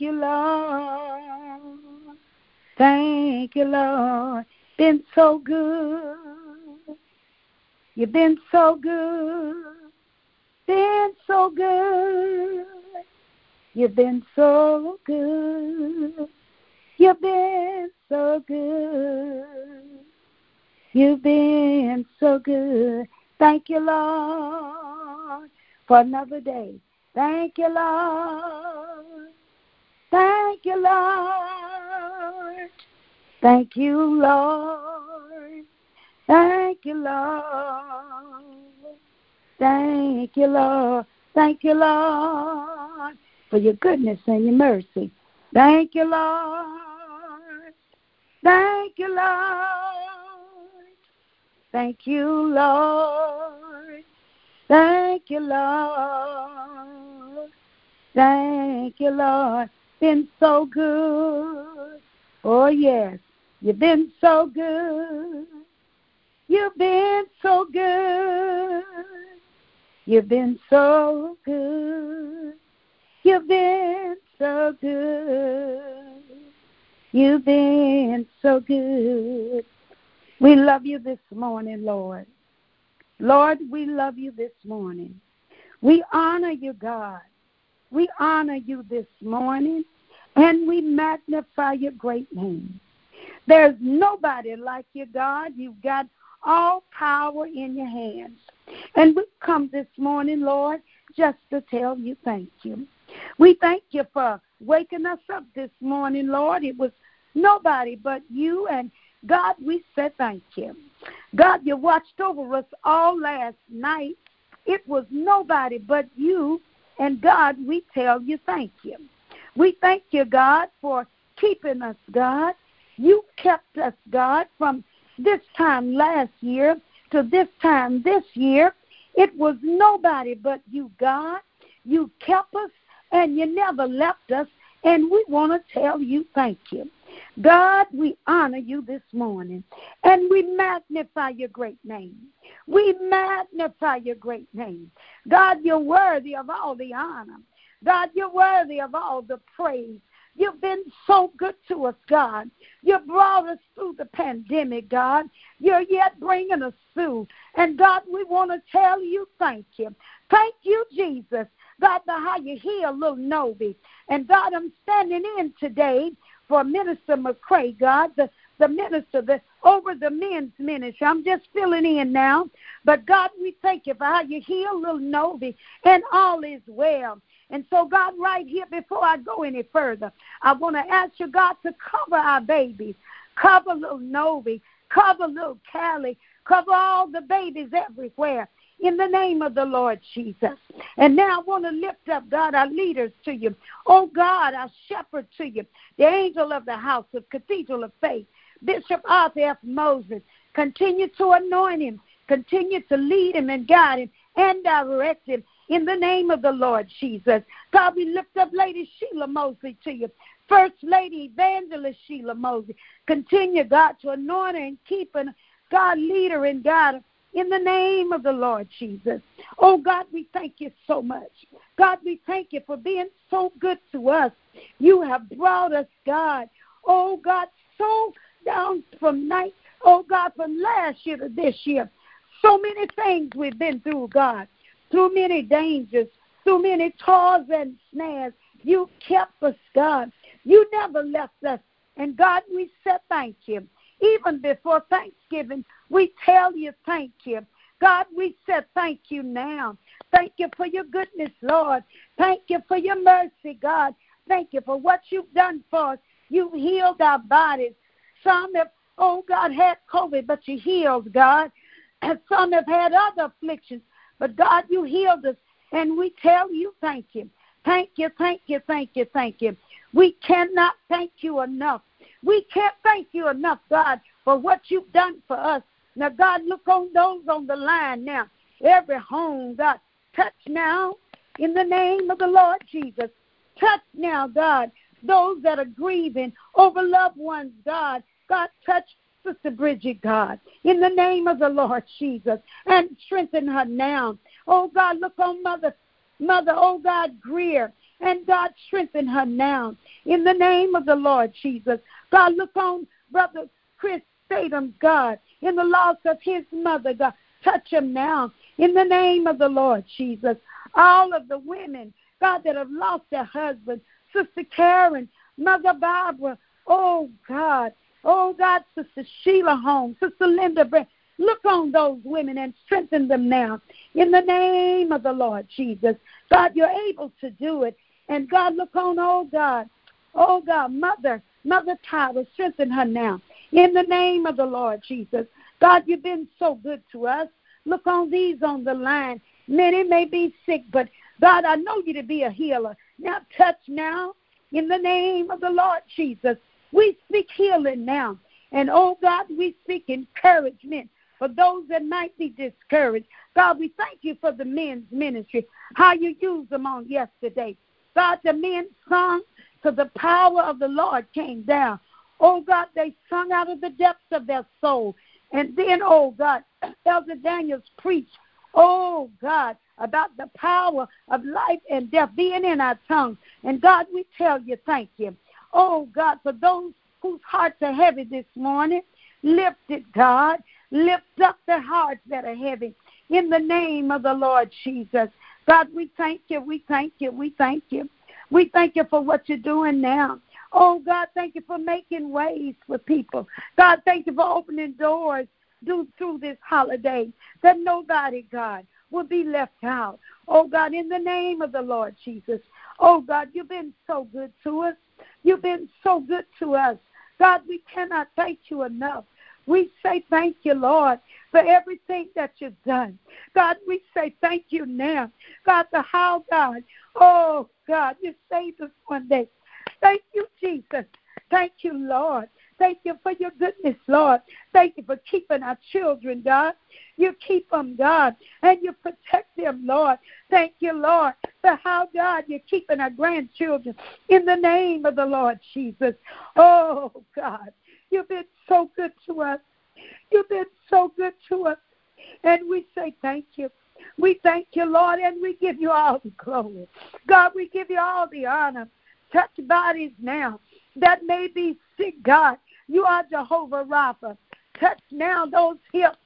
You, Lord. Thank you, Lord. Been so good. You've been so good. Been so good. You've been so good. You've been so good. You've been so good. Thank you, Lord, for another day. Thank you, Lord. Thank you, Lord. Thank you, Lord. Thank you, Lord. Thank you, Lord. Thank you, Lord, for your goodness and your mercy. Thank you, Lord. Thank you, Lord. Thank you, Lord. Thank you, Lord. Thank you, Lord. Been so good. Oh, yes. You've been so good. You've been so good. You've been so good. You've been so good. You've been so good. We love you this morning, Lord. Lord, we love you this morning. We honor you, God. We honor you this morning and we magnify your great name. There's nobody like you, God. You've got all power in your hands. And we come this morning, Lord, just to tell you thank you. We thank you for waking us up this morning, Lord. It was nobody but you, and God, we said thank you. God, you watched over us all last night. It was nobody but you, and God, we tell you thank you. We thank you, God, for keeping us, God. You kept us, God, from this time last year to this time this year. It was nobody but you, God. You kept us and you never left us, and we want to tell you thank you. God, we honor you this morning and we magnify your great name. We magnify your great name. God, you're worthy of all the honor. God, you're worthy of all the praise. You've been so good to us, God. You brought us through the pandemic, God. You're yet bringing us through. And God, we want to tell you thank you. Thank you, Jesus. God, the how you heal little Novi. And God, I'm standing in today for Minister McCray, God, the, the minister the, over the men's ministry. I'm just filling in now. But God, we thank you for how you heal little Novi and all is well. And so, God, right here, before I go any further, I want to ask you, God, to cover our babies, cover little Novi, cover little Callie, cover all the babies everywhere in the name of the Lord Jesus. And now I want to lift up, God, our leaders to you. Oh, God, our shepherd to you, the angel of the house of Cathedral of Faith, Bishop Arthur F. Moses. Continue to anoint him, continue to lead him and guide him and direct him in the name of the Lord Jesus. God, we lift up Lady Sheila Mosley to you. First Lady Evangelist Sheila Mosley. Continue, God, to anoint her and keep her. God, lead her and guide her in the name of the Lord Jesus. Oh, God, we thank you so much. God, we thank you for being so good to us. You have brought us, God, oh, God, so down from night, oh, God, from last year to this year. So many things we've been through, God, through many dangers, through many toils and snares. You kept us, God. You never left us. And God, we said thank you. Even before Thanksgiving, we tell you thank you. God, we said thank you now. Thank you for your goodness, Lord. Thank you for your mercy, God. Thank you for what you've done for us. You've healed our bodies. Some have, oh God, had COVID, but you healed, God. And some have had other afflictions, but God, you healed us. And we tell you thank you. Thank you, thank you, thank you, thank you. We cannot thank you enough. We can't thank you enough, God, for what you've done for us. Now, God, look on those on the line now. Every home, God, touch now in the name of the Lord Jesus. Touch now, God, those that are grieving over loved ones, God. God, touch Sister Bridget, God, in the name of the Lord Jesus, and strengthen her now. Oh, God, look on Mother, Mother, oh, God, Greer, and God, strengthen her now, in the name of the Lord Jesus. God, look on Brother Chris Statham, God, in the loss of his mother, God. Touch him now, in the name of the Lord Jesus. All of the women, God, that have lost their husbands, Sister Karen, Mother Barbara, oh, God, Oh, God, Sister Sheila Holmes, Sister Linda Brent, look on those women and strengthen them now. In the name of the Lord Jesus. God, you're able to do it. And God, look on, oh God, oh God, Mother, Mother Tyra, strengthen her now. In the name of the Lord Jesus. God, you've been so good to us. Look on these on the line. Many may be sick, but God, I know you to be a healer. Now touch now in the name of the Lord Jesus. We speak healing now. And oh God, we speak encouragement for those that might be discouraged. God, we thank you for the men's ministry, how you used them on yesterday. God, the men sung to the power of the Lord came down. Oh God, they sung out of the depths of their soul. And then, oh God, Elder Daniels preached, oh God, about the power of life and death being in our tongues. And God, we tell you, thank you. Oh, God, for those whose hearts are heavy this morning, lift it, God. Lift up the hearts that are heavy in the name of the Lord Jesus. God, we thank you. We thank you. We thank you. We thank you for what you're doing now. Oh, God, thank you for making ways for people. God, thank you for opening doors through this holiday that nobody, God, will be left out. Oh, God, in the name of the Lord Jesus. Oh, God, you've been so good to us. You've been so good to us. God, we cannot thank you enough. We say thank you, Lord, for everything that you've done. God, we say thank you now. God, the how, God. Oh, God, you saved us one day. Thank you, Jesus. Thank you, Lord. Thank you for your goodness, Lord. Thank you for keeping our children, God. You keep them, God, and you protect them, Lord. Thank you, Lord, for how, God, you're keeping our grandchildren in the name of the Lord Jesus. Oh, God, you've been so good to us. You've been so good to us. And we say thank you. We thank you, Lord, and we give you all the glory. God, we give you all the honor. Touch bodies now that may be sick, God. You are Jehovah Rapha. Touch now those hips.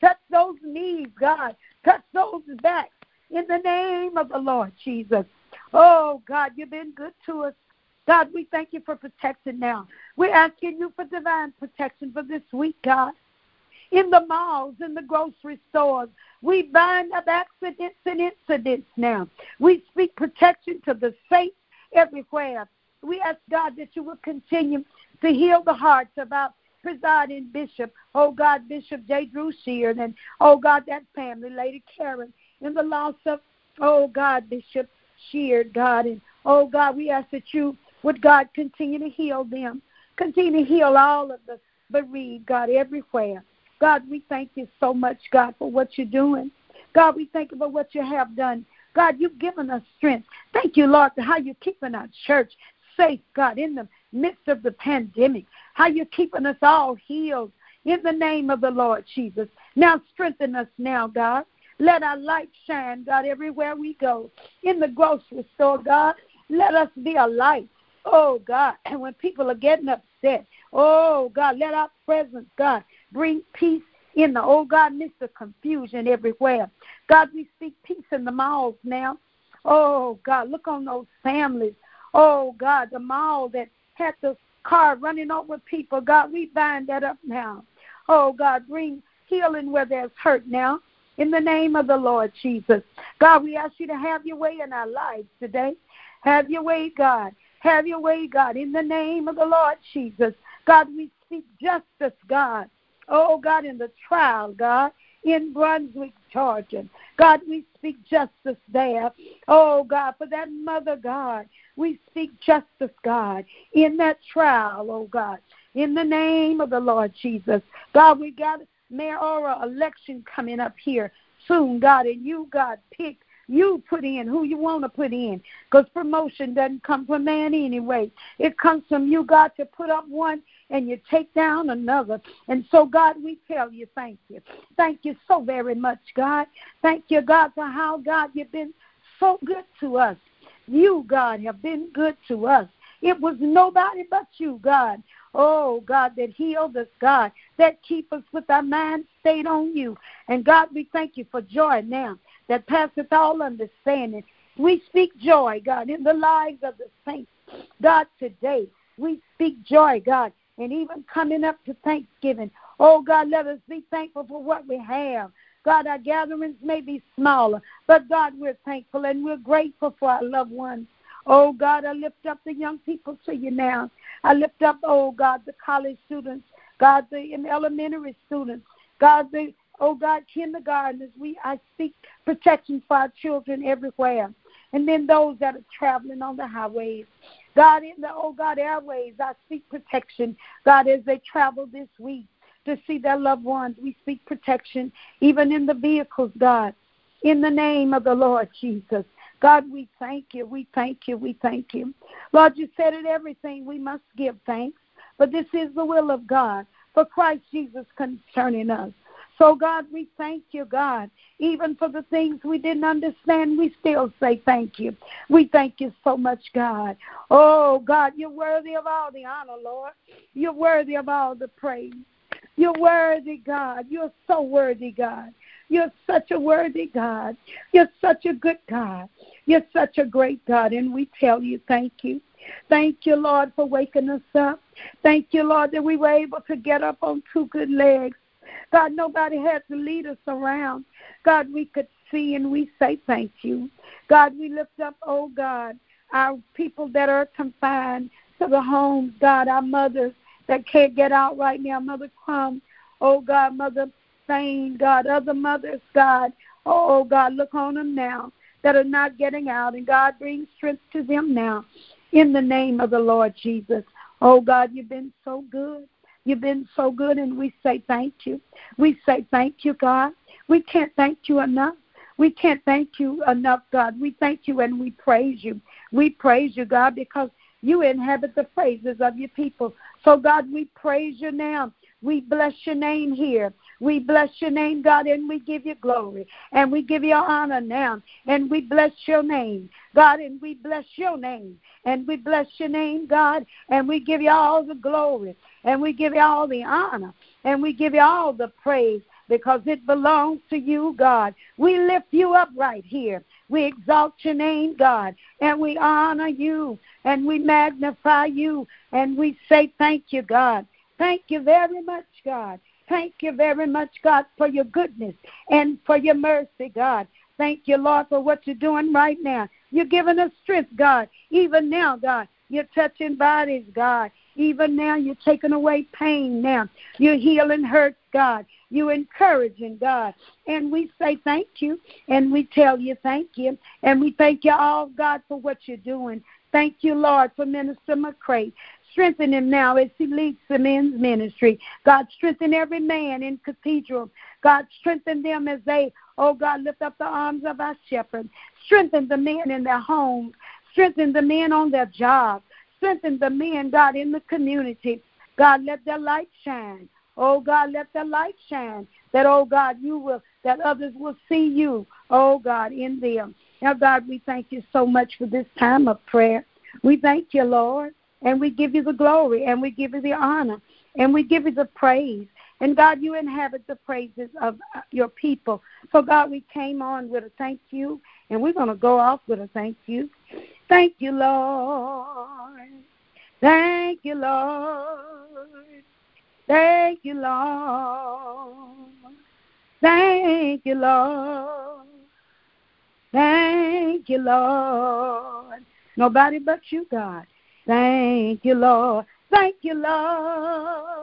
Touch those knees, God. Touch those backs in the name of the Lord Jesus. Oh, God, you've been good to us. God, we thank you for protection now. We're asking you for divine protection for this week, God. In the malls, in the grocery stores, we bind up accidents and incidents now. We speak protection to the saints everywhere. We ask God that you will continue to heal the hearts of our presiding bishop, oh God, Bishop J. Drew Sheard, and oh God, that family, Lady Karen, in the loss of, oh God, Bishop Sheard, God, and oh God, we ask that you would God continue to heal them, continue to heal all of the bereaved, God, everywhere. God, we thank you so much, God, for what you're doing. God, we thank you for what you have done. God, you've given us strength. Thank you, Lord, for how you're keeping our church safe, God, in the midst of the pandemic, how you're keeping us all healed in the name of the Lord Jesus. Now strengthen us now, God. Let our light shine, God, everywhere we go. In the grocery store, God, let us be a light. Oh, God. And when people are getting upset, oh, God, let our presence, God, bring peace in the, oh, God, midst of confusion everywhere. God, we speak peace in the malls now. Oh, God, look on those families. Oh, God, the mall that had the car running over people. God, we bind that up now. Oh, God, bring healing where there's hurt now. In the name of the Lord Jesus. God, we ask you to have your way in our lives today. Have your way, God. Have your way, God, in the name of the Lord Jesus. God, we speak justice, God. Oh, God, in the trial, God, in Brunswick Georgia. God, we speak justice there. Oh, God, for that mother, God, we seek justice, God, in that trial, oh, God, in the name of the Lord Jesus. God, we got mayoral election coming up here soon, God, and you, God, pick you put in who you want to put in because promotion doesn't come from man anyway. It comes from you, God, to put up one and you take down another. And so, God, we tell you thank you. Thank you so very much, God. Thank you, God, for how, God, you've been so good to us. You, God, have been good to us. It was nobody but you, God. Oh, God, that healed us, God, that keep us with our mind stayed on you. And God, we thank you for joy now that passeth all understanding. We speak joy, God, in the lives of the saints. God, today we speak joy, God, and even coming up to Thanksgiving. Oh, God, let us be thankful for what we have. God, our gatherings may be smaller, but God, we're thankful and we're grateful for our loved ones. Oh, God, I lift up the young people to you now. I lift up, oh, God, the college students, God, the elementary students, God, the oh God, kindergartners, we I seek protection for our children everywhere. And then those that are traveling on the highways. God, in the, oh God, airways, I seek protection. God, as they travel this week to see their loved ones, we speak protection, even in the vehicles, God, in the name of the Lord Jesus. God, we thank you, we thank you, we thank you. Lord, you said it everything we must give thanks, but this is the will of God for Christ Jesus concerning us. So, God, we thank you, God. Even for the things we didn't understand, we still say thank you. We thank you so much, God. Oh, God, you're worthy of all the honor, Lord. You're worthy of all the praise. You're worthy, God. You're so worthy, God. You're such a worthy God. You're such a good God. You're such a great God, and we tell you thank you. Thank you, Lord, for waking us up. Thank you, Lord, that we were able to get up on two good legs. God, nobody had to lead us around. God, we could see and we say thank you. God, we lift up, oh God, our people that are confined to the homes, God, our mothers that can't get out right now, Mother Crumb, oh God, Mother Fane, God, other mothers, God, oh God, look on them now that are not getting out, and God, bring strength to them now in the name of the Lord Jesus. Oh God, you've been so good. You've been so good, and we say thank you. We say thank you, God. We can't thank you enough. We can't thank you enough, God. We thank you and we praise you. We praise you, God, because you inhabit the praises of your people. So, God, we praise you now. We bless your name here. We bless your name, God, and we give you glory. And we give you honor now. And we bless your name, God, and we bless your name. And we bless your name, God, and we give you all the glory. And we give you all the honor. And we give you all the praise because it belongs to you, God. We lift you up right here. We exalt your name, God, and we honor you and we magnify you and we say thank you, God. Thank you very much, God. Thank you very much, God, for your goodness and for your mercy, God. Thank you, Lord, for what you're doing right now. You're giving us strength, God. Even now, God, you're touching bodies, God. Even now, you're taking away pain now. You're healing hurts, God. You're encouraging, God. And we say thank you, and we tell you thank you. And we thank you all, God, for what you're doing. Thank you, Lord, for Minister McCray. Strengthen him now as he leads the men's ministry. God, strengthen every man in cathedral. God, strengthen them as they, oh God, lift up the arms of our shepherd. Strengthen the men in their homes. Strengthen the men on their jobs. Strengthen the men, God, in the community. God, let their light shine. Oh God, let their light shine. That, oh God, you will, that others will see you, oh God, in them. Now, God, we thank you so much for this time of prayer. We thank you, Lord, and we give you the glory, and we give you the honor, and we give you the praise. And God, you inhabit the praises of uh, your people. So, God, we came on with a thank you, and we're going to go off with a thank you. Thank you, Lord. Thank you, Lord. Thank you, Lord. Thank you, Lord. Thank you, Lord. Nobody but you, God. Thank you, Lord. Thank you, Lord.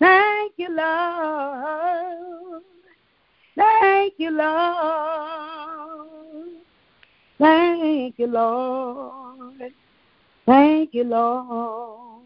Thank you, Lord. Thank you, Lord. Thank you, Lord. Thank you, Lord.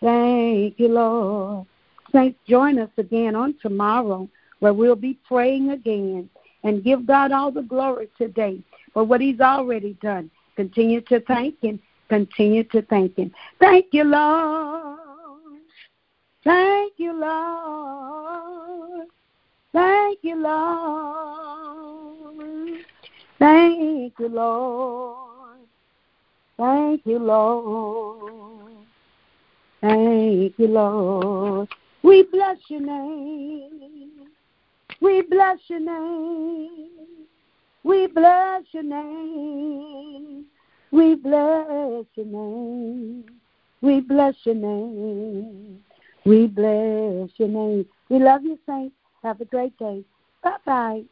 Thank you, Lord. Saints, join us again on tomorrow where we'll be praying again and give God all the glory today for what He's already done. Continue to thank Him. Continue to thank Him. Thank you, Lord. Thank you, Lord. Thank you, Lord. Thank you, Lord. Thank you, Lord. Thank you, Lord. We bless your name. We bless your name. We bless your name. We bless your name. We bless your name. We bless your name. We love you, saints. Have a great day. Bye bye.